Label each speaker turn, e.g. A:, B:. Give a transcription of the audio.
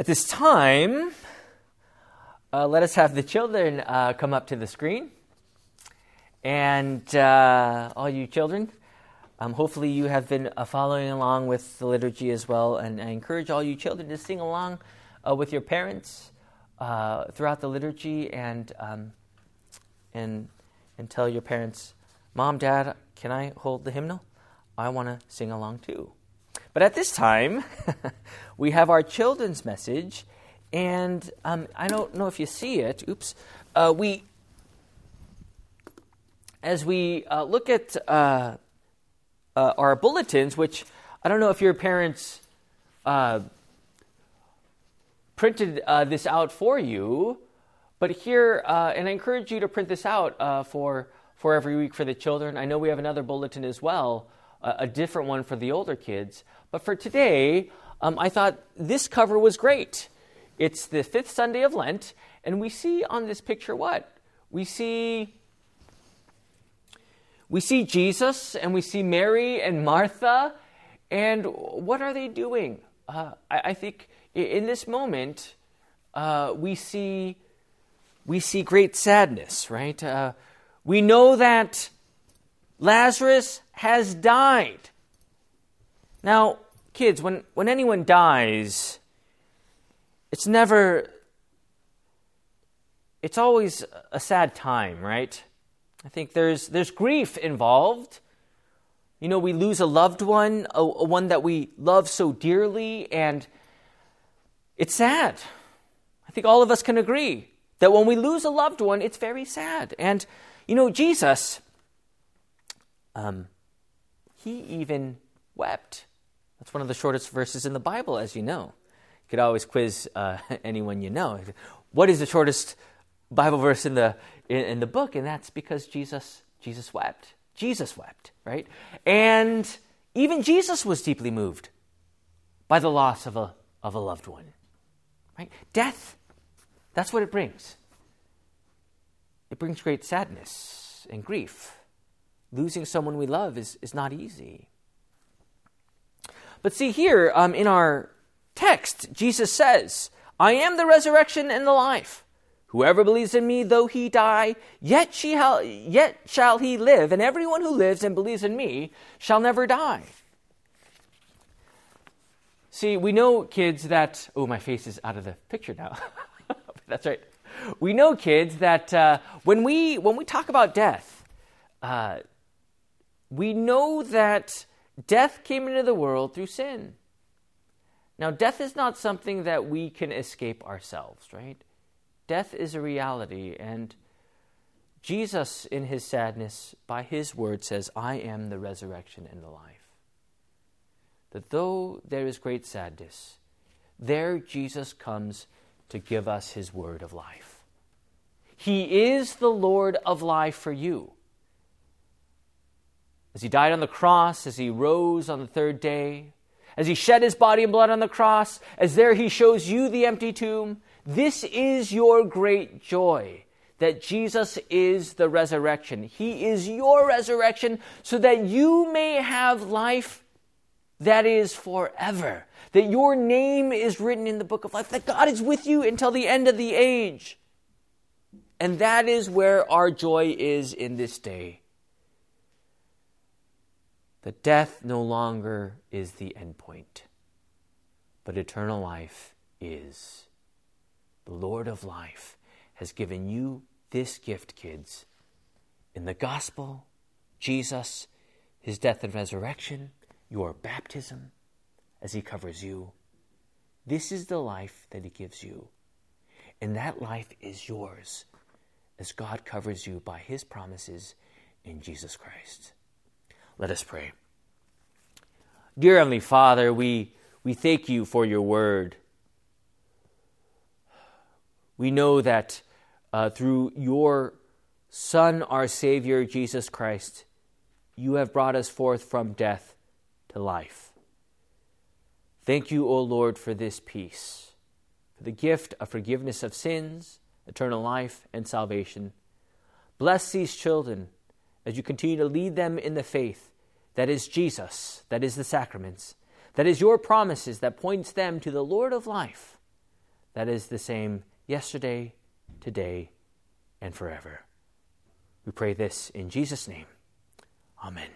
A: At this time, uh, let us have the children uh, come up to the screen. And uh, all you children, um, hopefully you have been uh, following along with the liturgy as well. And I encourage all you children to sing along uh, with your parents uh, throughout the liturgy and, um, and, and tell your parents, Mom, Dad, can I hold the hymnal? I want to sing along too. But at this time, we have our children's message, and um, I don't know if you see it. Oops. Uh, we, as we uh, look at uh, uh our bulletins, which I don't know if your parents uh, printed uh, this out for you, but here, and I encourage you to print this out for for every week for the children. I know we have another bulletin as well, a different one for the older kids. But for today, um, I thought this cover was great. It's the fifth Sunday of Lent, and we see on this picture what? We see we see Jesus and we see Mary and Martha, and what are they doing? Uh, I, I, think in this moment uh, we see we see great sadness, right? Uh, we know that Lazarus has died. Now, kids, when, when anyone dies, it's never, it's always a sad time, right? I think there's, there's grief involved. You know, we lose a loved one, a, a one that we love so dearly, and it's sad. I think all of us can agree that when we lose a loved one, it's very sad. And, you know, Jesus, um, he even wept. That's one of the shortest verses in the Bible, as you know. You could always quiz uh, anyone you know. What is the shortest Bible verse in the in, in the book? And that's because Jesus Jesus wept. Jesus wept, right? And even Jesus was deeply moved by the loss of a of a loved one. Right? Death, that's what it brings. It brings great sadness and grief. Losing someone we love is, is not easy. But see here um, in our text, Jesus says, I am the resurrection and the life. Whoever believes in me, though he die, yet, shall, yet shall he live, and everyone who lives and believes in me shall never die. See, we know, kids, that. Oh, my face is out of the picture now. That's right. We know, kids, that uh, when, we, when we talk about death, uh, we know that Death came into the world through sin. Now, death is not something that we can escape ourselves, right? Death is a reality, and Jesus, in his sadness, by his word, says, I am the resurrection and the life. That though there is great sadness, there Jesus comes to give us his word of life. He is the Lord of life for you. As he died on the cross, as he rose on the third day, as he shed his body and blood on the cross, as there he shows you the empty tomb, this is your great joy that Jesus is the resurrection. He is your resurrection so that you may have life that is forever. That your name is written in the book of life, that God is with you until the end of the age. And that is where our joy is in this day that death no longer is the end point, but eternal life is. The Lord of life has given you this gift, kids. In the gospel, Jesus, his death and resurrection, your baptism, as he covers you. This is the life that he gives you. And that life is yours as God covers you by his promises in Jesus Christ. Let us pray. Dear Heavenly Father, we, we thank you for your word. We know that uh, through your Son, our Savior, Jesus Christ, you have brought us forth from death to life. Thank you, O Lord, for this peace, for the gift of forgiveness of sins, eternal life, and salvation. Bless these children as you continue to lead them in the faith that is Jesus, that is the sacraments, that is your promises that points them to the Lord of life. that is the same yesterday, today, and forever. We pray this in Jesus' name. Amen.